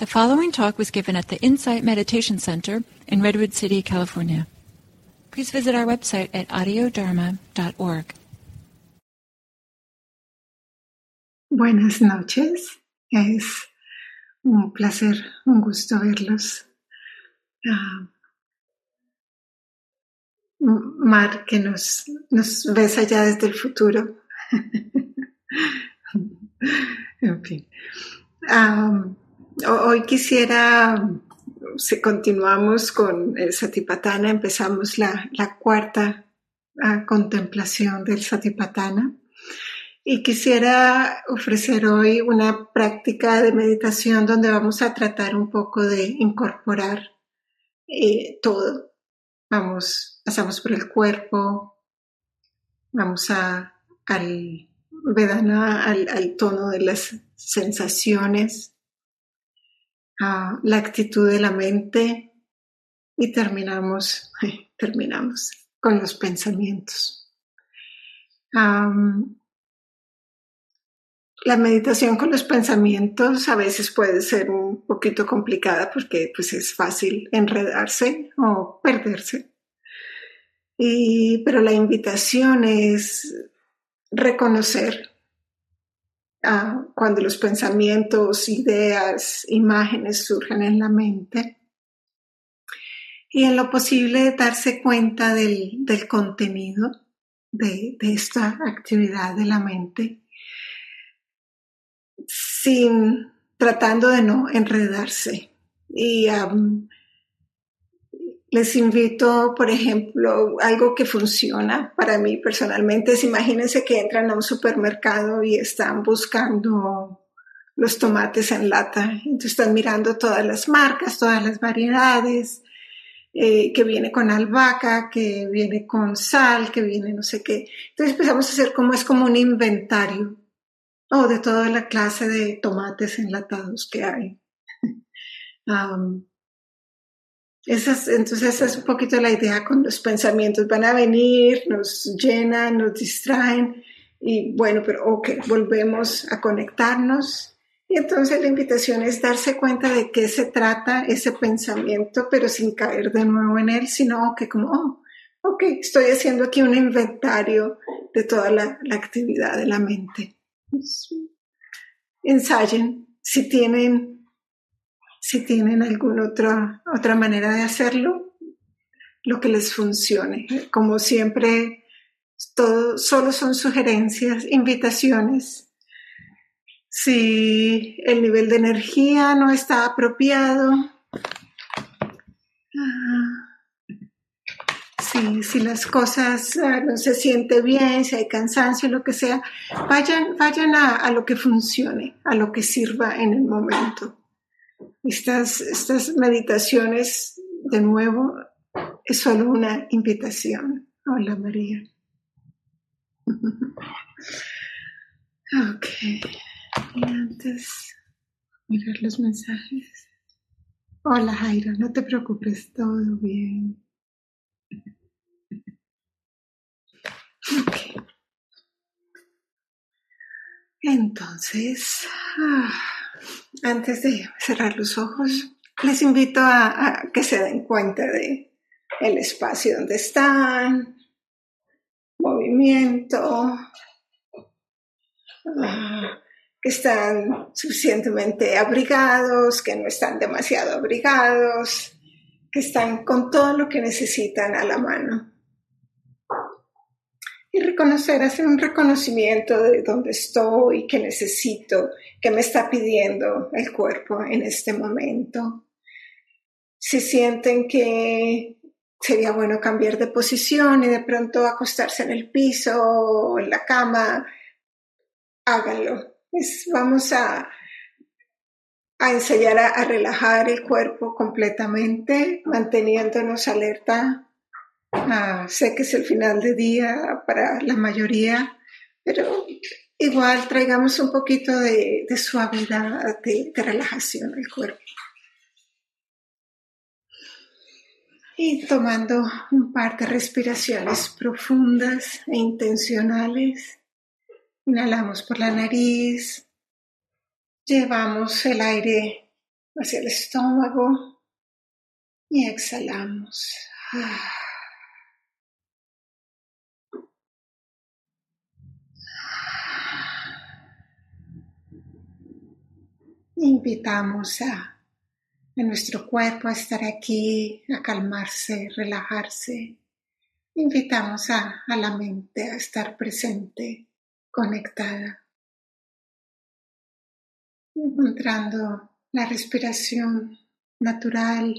The following talk was given at the Insight Meditation Center in Redwood City, California. Please visit our website at audiodharma.org. Buenas noches. Es un placer, un gusto verlos. Uh, Mar, que nos, nos ves allá desde el futuro. en fin. Um, hoy quisiera, si continuamos con el Satipatthana, empezamos la, cuarta uh, contemplación del Satipatthana. Y quisiera ofrecer hoy una práctica de meditación donde vamos a tratar un poco de incorporar eh, todo. Vamos, pasamos por el cuerpo, vamos a, al Vedana, al tono de las sensaciones, la actitud de la mente y terminamos, terminamos con los pensamientos. La meditación con los pensamientos a veces puede ser un poquito complicada porque pues es fácil enredarse o perderse. Y, pero la invitación es reconocer ah, cuando los pensamientos, ideas, imágenes surgen en la mente y en lo posible darse cuenta del, del contenido de esta actividad de la mente sin tratando de no enredarse. Y les invito, por ejemplo, algo que funciona para mí personalmente es imagínense que entran a un supermercado y están buscando los tomates en lata. Entonces están mirando todas las marcas, todas las variedades, eh, que viene con albahaca, que viene con sal, que viene no sé qué. Entonces empezamos a hacer como es como un inventario o de toda la clase de tomates enlatados que hay. entonces esa es un poquito la idea con los pensamientos. Van a venir, nos llenan, nos distraen y bueno, pero ok, volvemos a conectarnos. Y entonces la invitación es darse cuenta de qué se trata ese pensamiento, pero sin caer de nuevo en él, sino que como, oh, ok, estoy haciendo aquí un inventario de toda la actividad de la mente ensayen si tienen, si tienen alguna otra, otra manera de hacerlo, lo que les funcione. Como siempre, todo, solo son sugerencias, invitaciones. Si el nivel de energía no está apropiado, ah, si, las cosas ah, no se siente bien, si hay cansancio, lo que sea, vayan, vayan a, lo que funcione, a lo que sirva en el momento. Estas, estas meditaciones, de nuevo, es solo una invitación. Hola María. Ok. Y antes, mirar los mensajes. Hola Jairo, no te preocupes, todo bien. Entonces, ah, antes de cerrar los ojos, les invito a, que se den cuenta de el espacio donde están, movimiento, ah, que están suficientemente abrigados, que no están demasiado abrigados, que están con todo lo que necesitan a la mano y reconocer, hacer un reconocimiento de dónde estoy, qué necesito, qué me está pidiendo el cuerpo en este momento. Si sienten que sería bueno cambiar de posición y de pronto acostarse en el piso o en la cama, háganlo. vamos a, a ensayar a relajar el cuerpo completamente, manteniéndonos alerta Ah, sé que es el final de día para la mayoría, pero igual traigamos un poquito de, suavidad, de, de relajación al cuerpo. Y tomando un par de respiraciones profundas e intencionales, inhalamos por la nariz, llevamos el aire hacia el estómago y exhalamos. Invitamos a, a nuestro cuerpo a estar aquí, a calmarse, relajarse. Invitamos a, a la mente a estar presente, conectada, encontrando la respiración natural.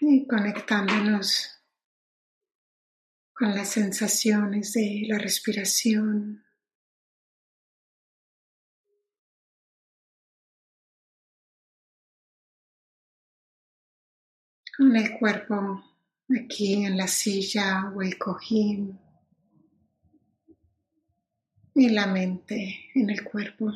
Y conectándonos con las sensaciones de la respiración. Con el cuerpo aquí en la silla o el cojín y la mente en el cuerpo.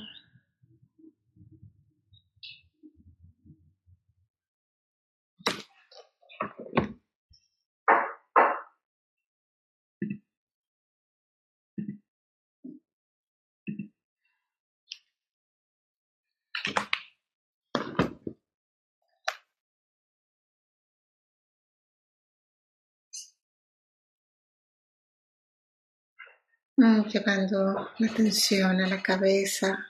Llevando la atención a la cabeza.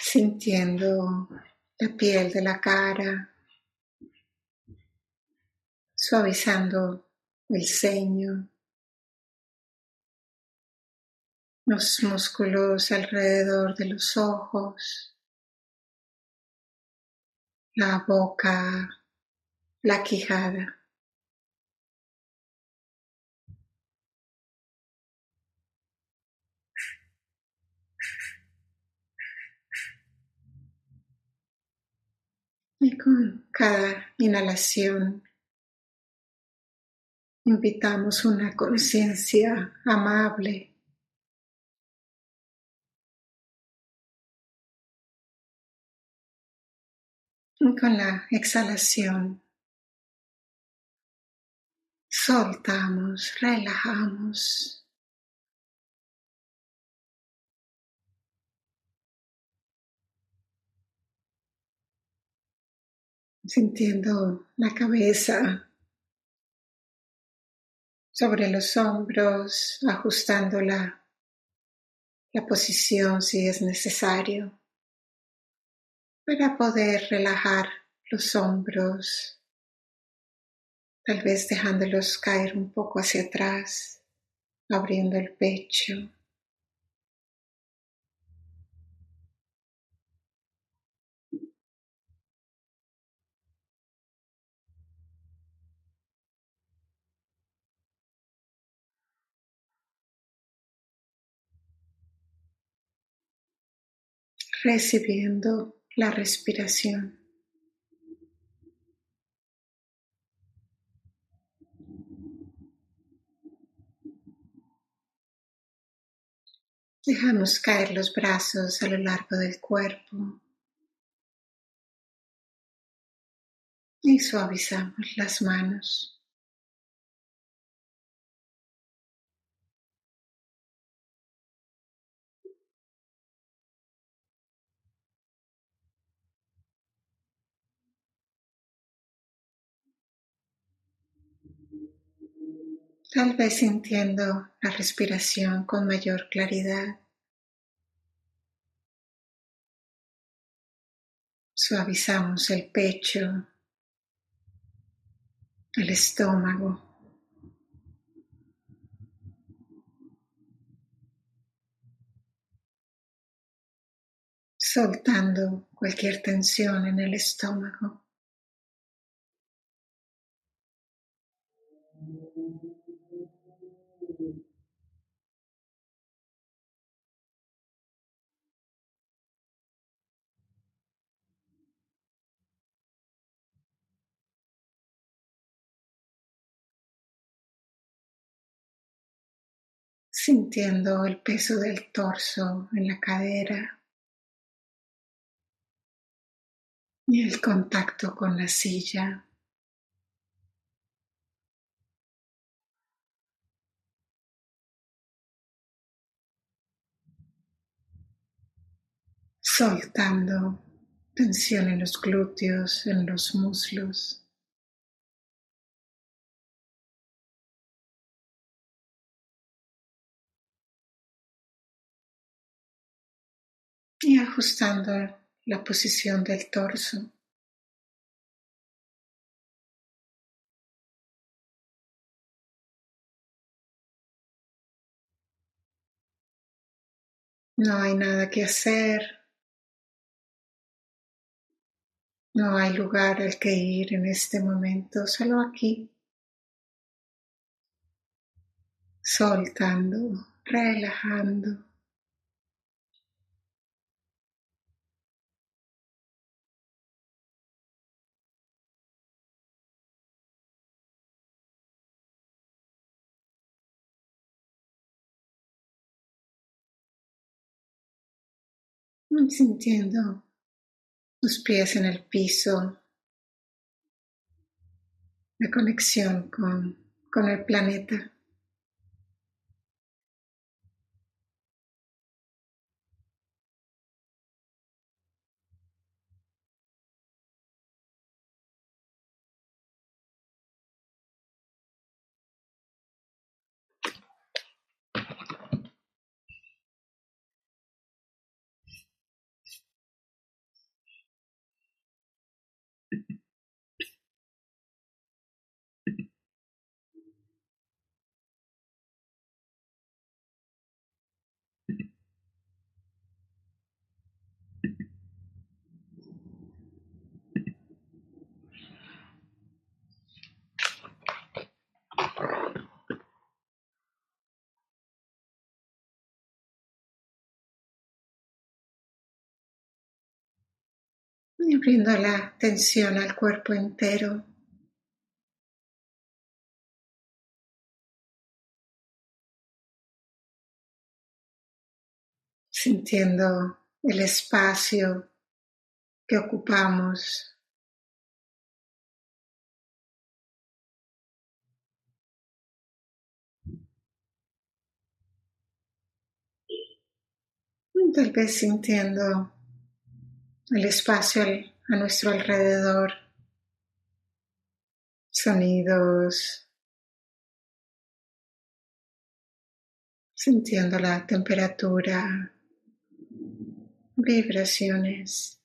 Sintiendo la piel de la cara, suavizando el ceño, los músculos alrededor de los ojos la boca, la quijada. Y con cada inhalación invitamos una conciencia amable con la exhalación soltamos, relajamos. Sintiendo la cabeza sobre los hombros, ajustando la, la posición si es necesario para poder relajar los hombros, tal vez dejándolos caer un poco hacia atrás, abriendo el pecho. recibiendo la respiración. Dejamos caer los brazos a lo largo del cuerpo y suavizamos las manos. Tal vez sintiendo la respiración con mayor claridad. Suavizamos el pecho, el estómago. soltando cualquier tensión en el estómago. Sintiendo el peso del torso en la cadera. y el contacto con la silla. Soltando tensión en los glúteos, en los muslos. Y ajustando la posición del torso. No hay nada que hacer. No hay lugar al que ir en este momento, solo aquí. Soltando, relajando. Sintiendo tus pies en el piso, la conexión con, con el planeta. Y abriendo la atención al cuerpo entero. Sintiendo el espacio que ocupamos. Tal vez sintiendo el espacio a nuestro alrededor, sonidos, sintiendo la temperatura, vibraciones.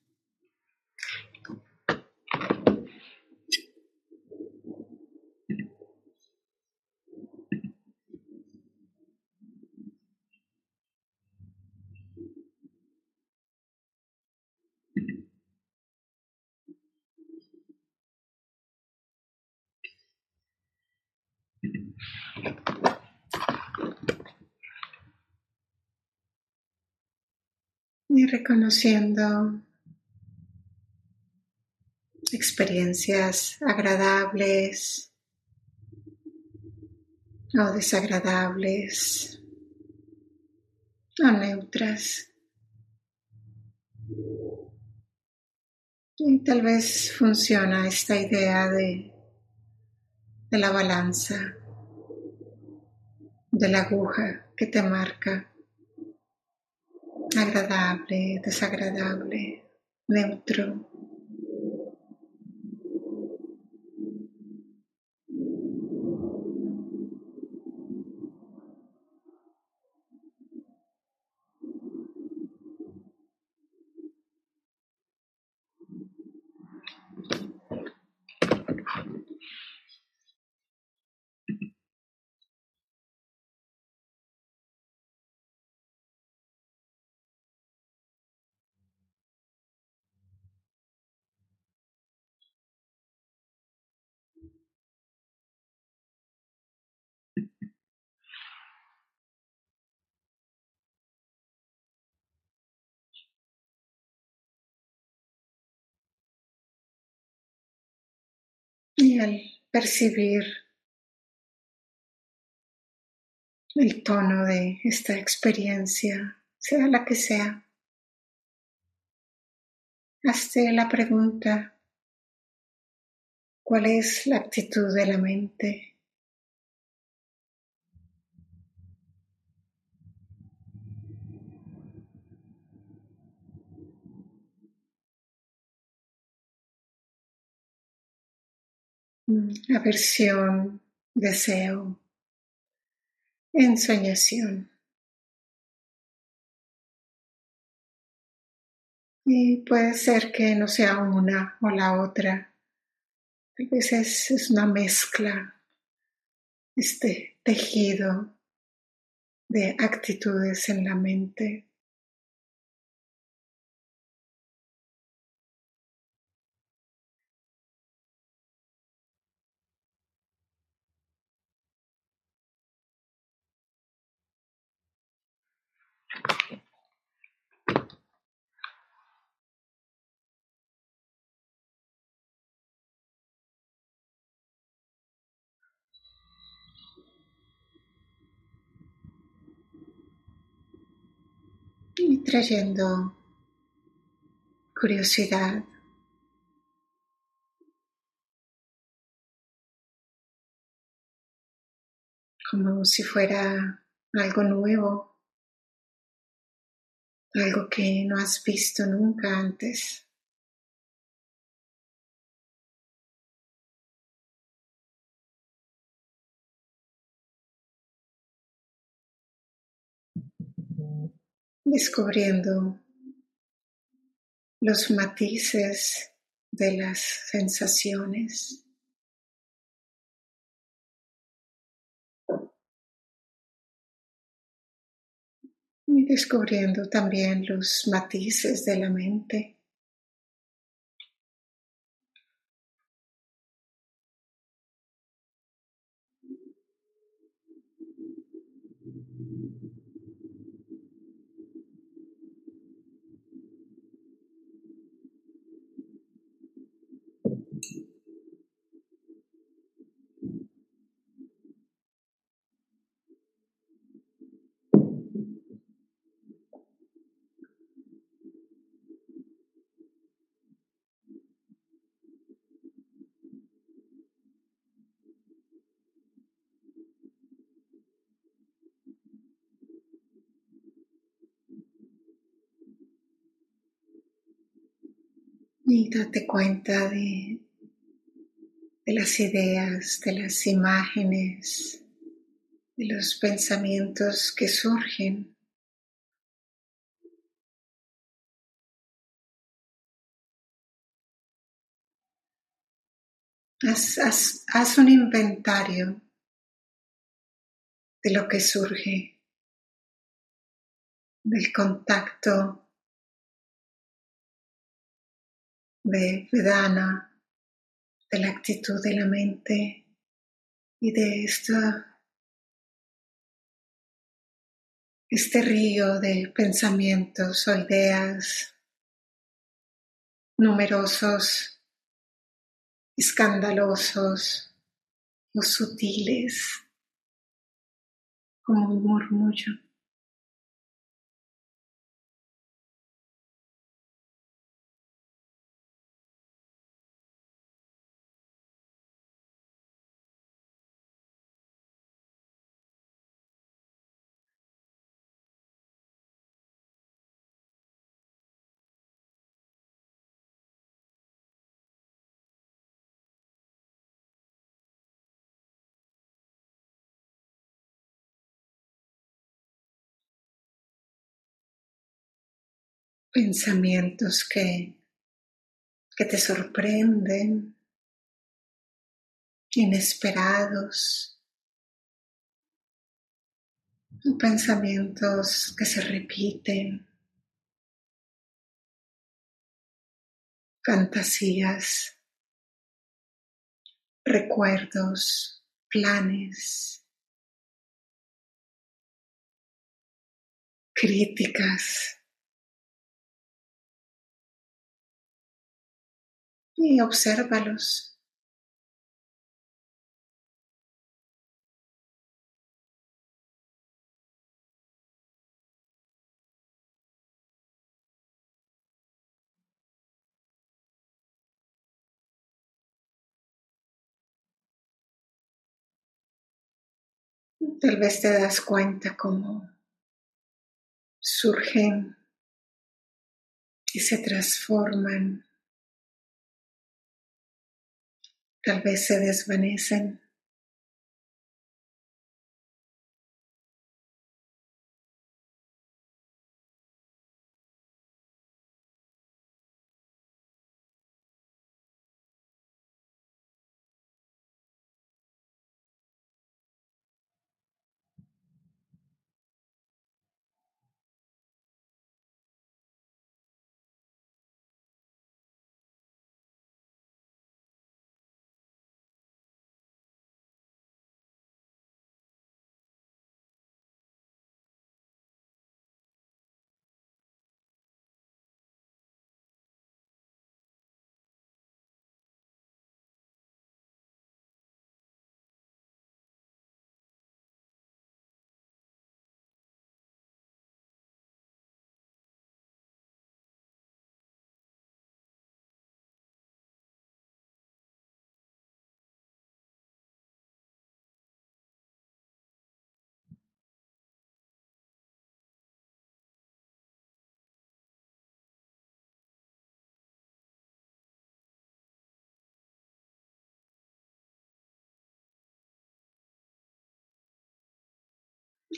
Y reconociendo experiencias agradables o desagradables o neutras. Y tal vez funciona esta idea de, de la balanza, de la aguja que te marca agradable, desagradable, neutro. Y al percibir el tono de esta experiencia, sea la que sea, hazte la pregunta, ¿cuál es la actitud de la mente? Aversión, deseo, ensoñación. Y puede ser que no sea una o la otra. A veces es una mezcla, este tejido de actitudes en la mente. Trayendo curiosidad. como si fuera algo nuevo, algo que no has visto nunca antes. Descubriendo los matices de las sensaciones. Y descubriendo también los matices de la mente. Y date cuenta de, de las ideas, de las imágenes, de los pensamientos que surgen. Haz, un inventario de lo que surge, del contacto de Vedana, de la actitud de la mente y de esta, este río de pensamientos o ideas numerosos, escandalosos o sutiles, como un murmullo. Pensamientos que, que te sorprenden, inesperados, pensamientos que se repiten, fantasías, recuerdos, planes, críticas. y obsérvalos. Tal vez te das cuenta cómo surgen y se transforman Tal vez se desvanecen.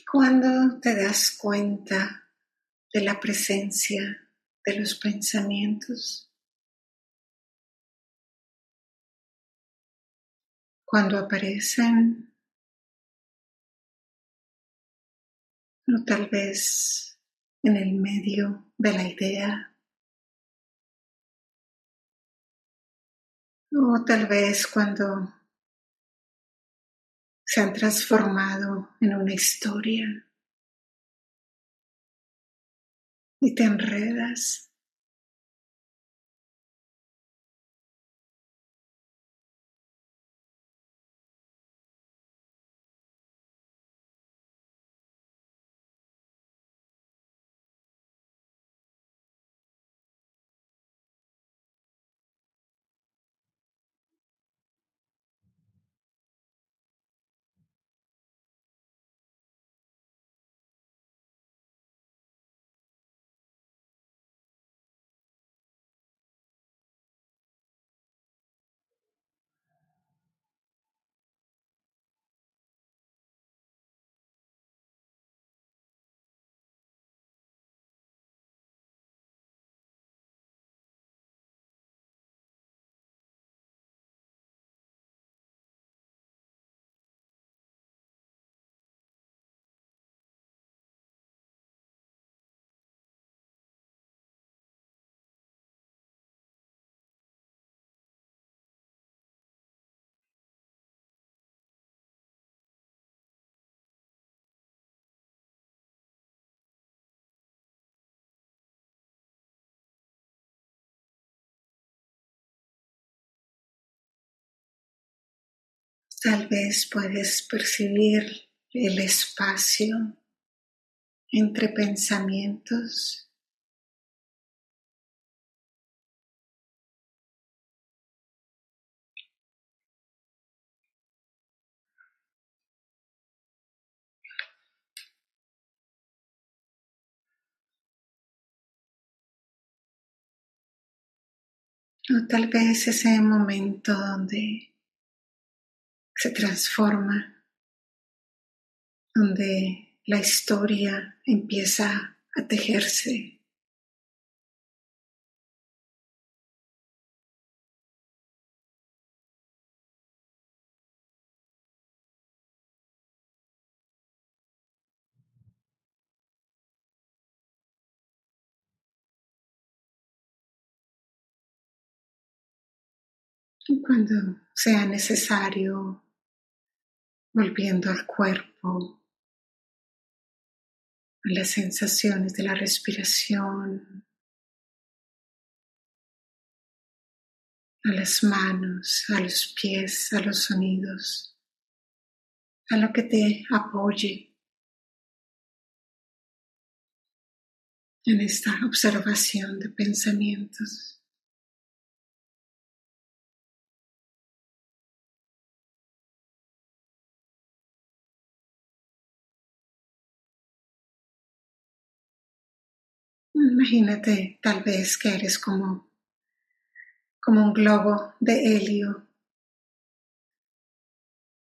Cuando te das cuenta de la presencia de los pensamientos, cuando aparecen, o tal vez en el medio de la idea, o tal vez cuando se han transformado en una historia y te enredas. Tal vez puedes percibir el espacio entre pensamientos. O tal vez ese momento donde se transforma, donde la historia empieza a tejerse. Cuando sea necesario volviendo al cuerpo, a las sensaciones de la respiración, a las manos, a los pies, a los sonidos, a lo que te apoye en esta observación de pensamientos. Imagínate tal vez que eres como, como un globo de helio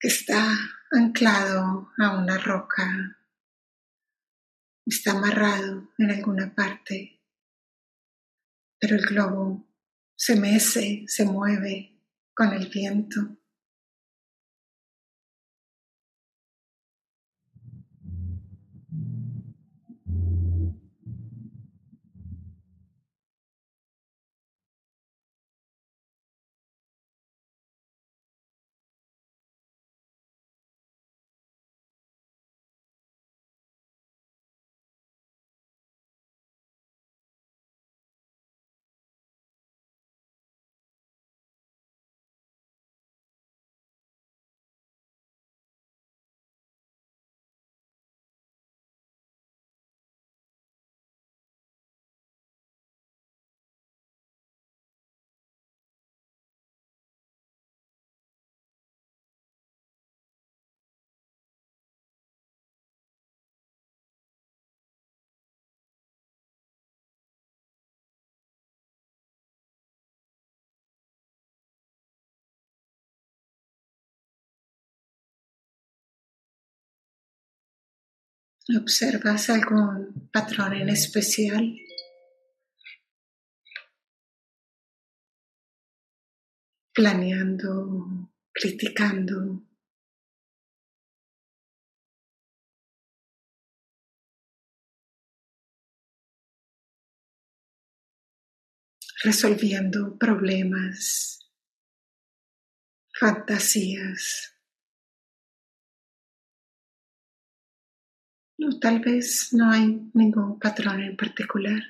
que está anclado a una roca, está amarrado en alguna parte, pero el globo se mece, se mueve con el viento. ¿Observas algún patrón en especial? Planeando, criticando. resolviendo problemas, fantasías. No, tal vez no hay ningún patrón en particular.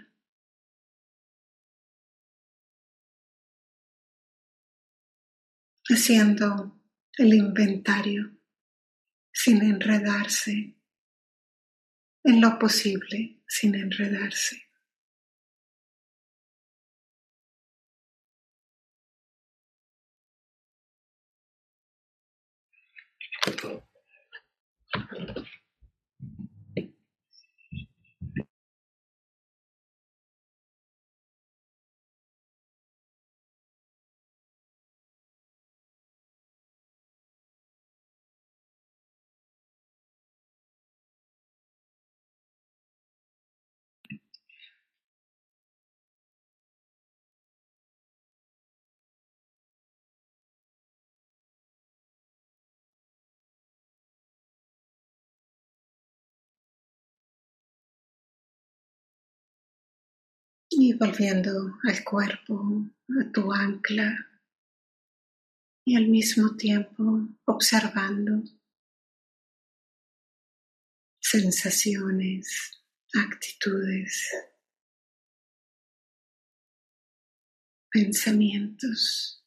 Haciendo el inventario sin enredarse, en lo posible sin enredarse. Y volviendo al cuerpo, a tu ancla, y al mismo tiempo observando sensaciones, actitudes, pensamientos.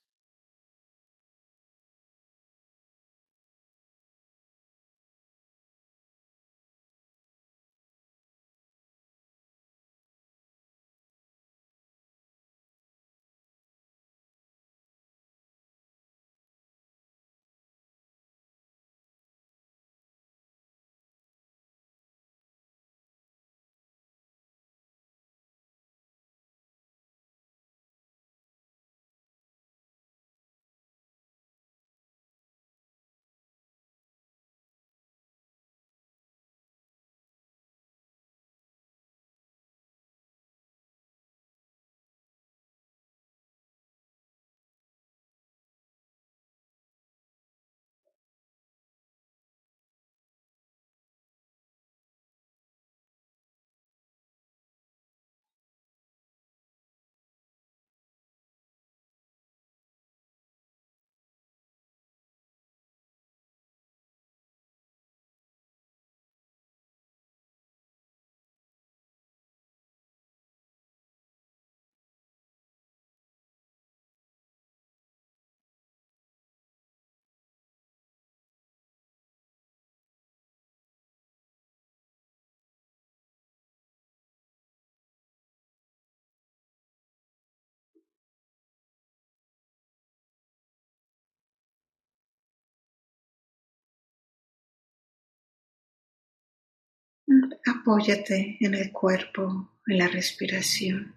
Apóyate en el cuerpo, en la respiración.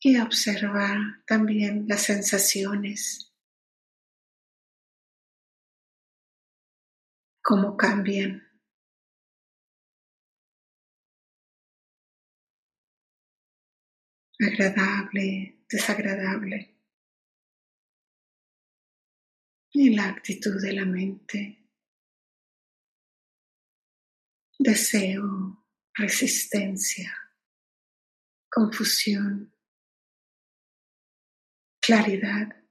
Y observa también las sensaciones, cómo cambian. Agradable, desagradable y la actitud de la mente. Deseo, resistencia, confusión, claridad.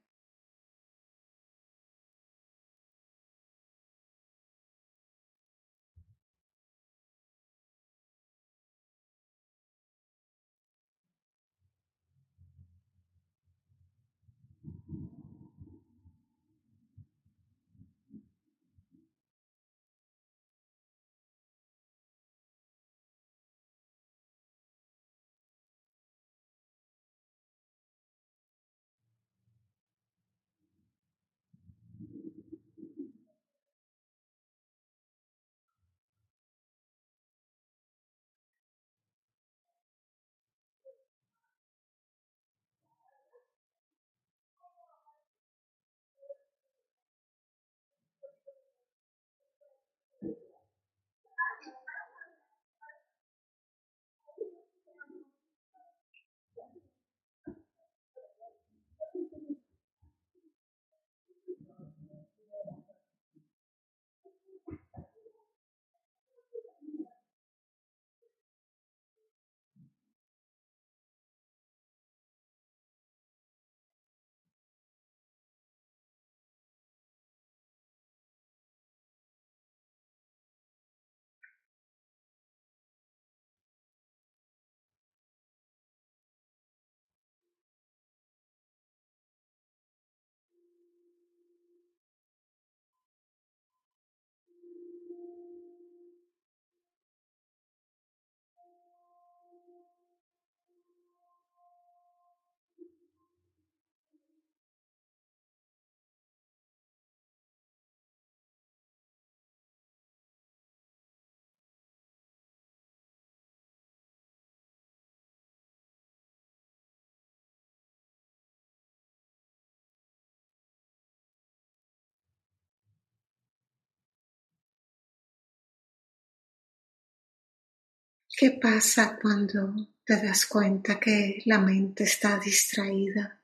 ¿Qué pasa cuando te das cuenta que la mente está distraída?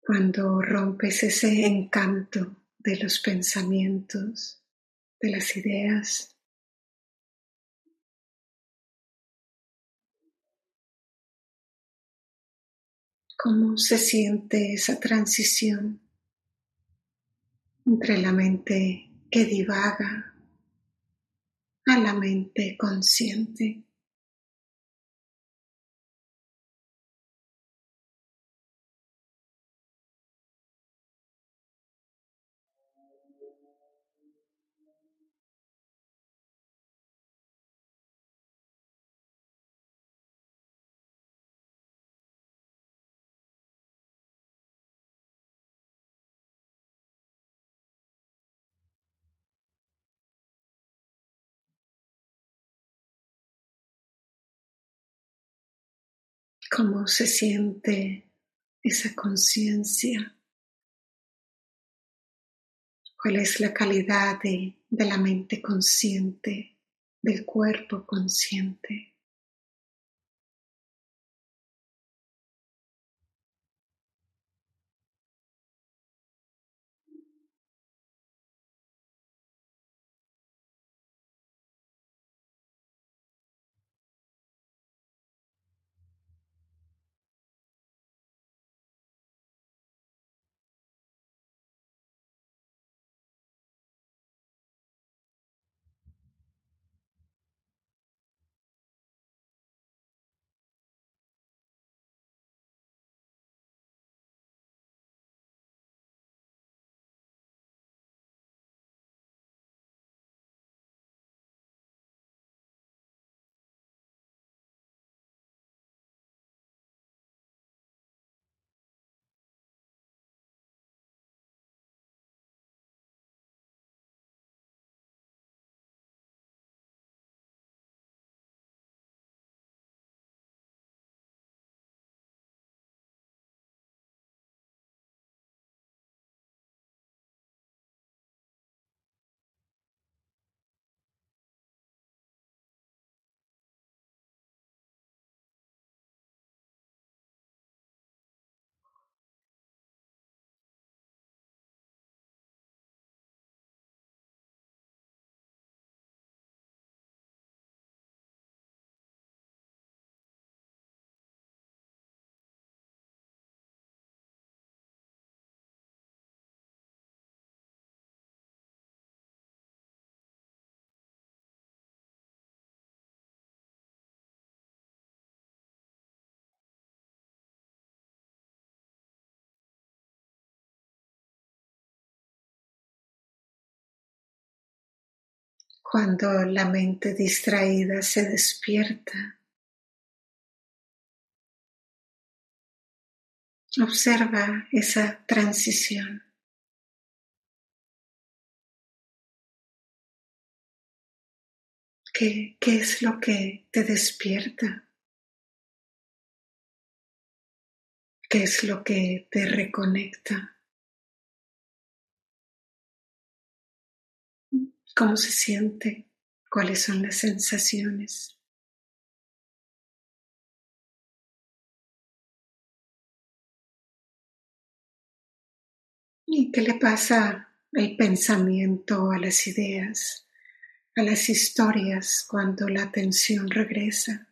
Cuando rompes ese encanto de los pensamientos, de las ideas. ¿Cómo se siente esa transición entre la mente que divaga a la mente consciente. Cómo se siente esa conciencia, cuál es la calidad de, de, la mente consciente, del cuerpo consciente. Cuando la mente distraída se despierta. Observa esa transición. ¿Qué, ¿Qué, es lo que te despierta? ¿Qué es lo que te reconecta? ¿Cómo se siente? ¿Cuáles son las sensaciones? ¿Y qué le pasa al pensamiento, a las ideas, a las historias cuando la atención regresa?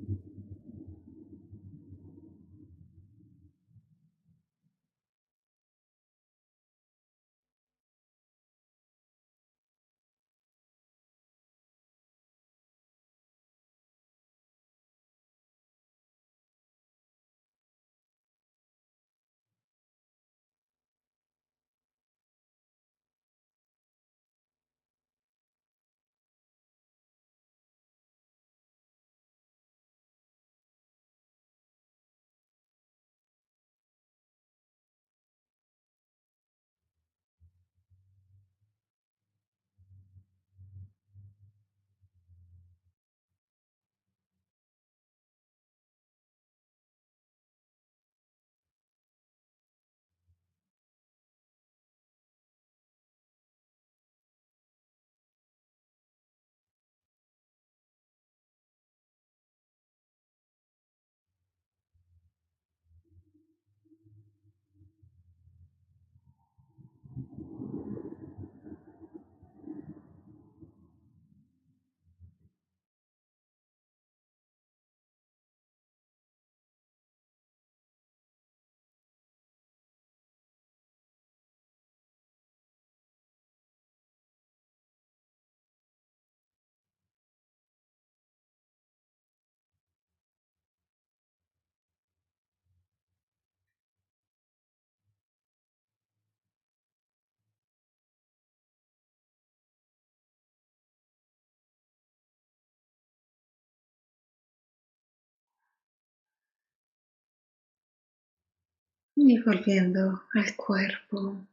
Y volviendo al cuerpo,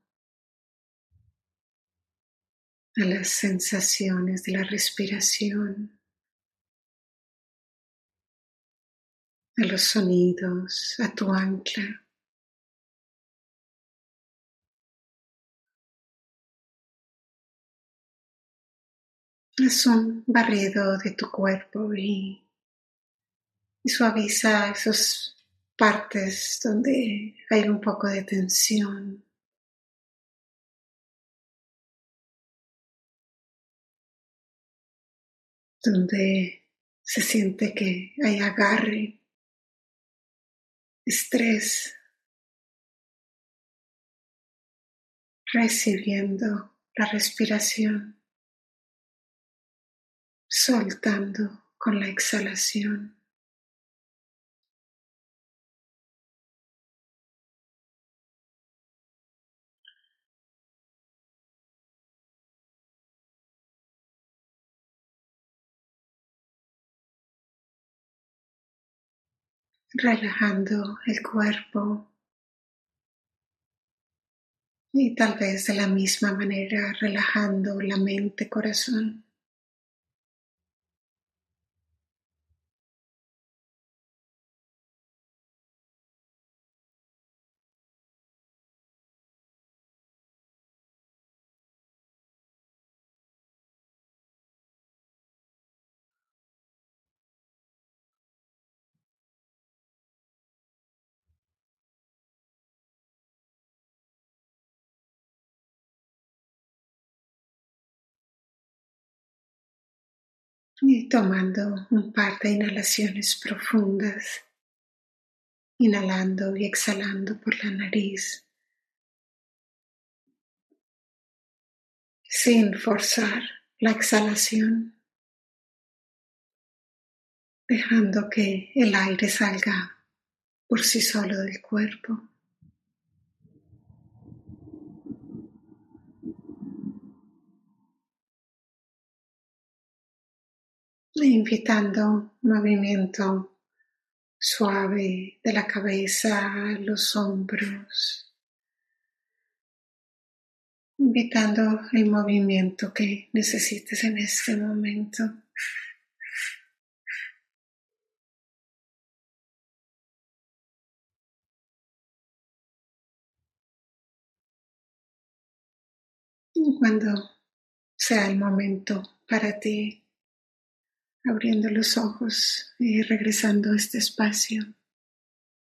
a las sensaciones de la respiración, a los sonidos, a tu ancla. Haz un barrido de tu cuerpo y, y suaviza esos partes donde hay un poco de tensión. donde se siente que hay agarre, estrés, recibiendo la respiración, soltando con la exhalación. Relajando el cuerpo y tal vez de la misma manera relajando la mente, corazón. Y tomando un par de inhalaciones profundas, inhalando y exhalando por la nariz, sin forzar la exhalación dejando que el aire salga por sí solo del cuerpo. Invitando movimiento suave de la cabeza a los hombros, invitando el movimiento que necesites en este momento. cuando sea el momento para ti, abriendo los ojos y regresando a este espacio.